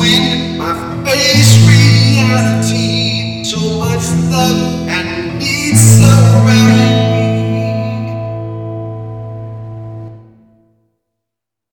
wind, my face reality. So much love.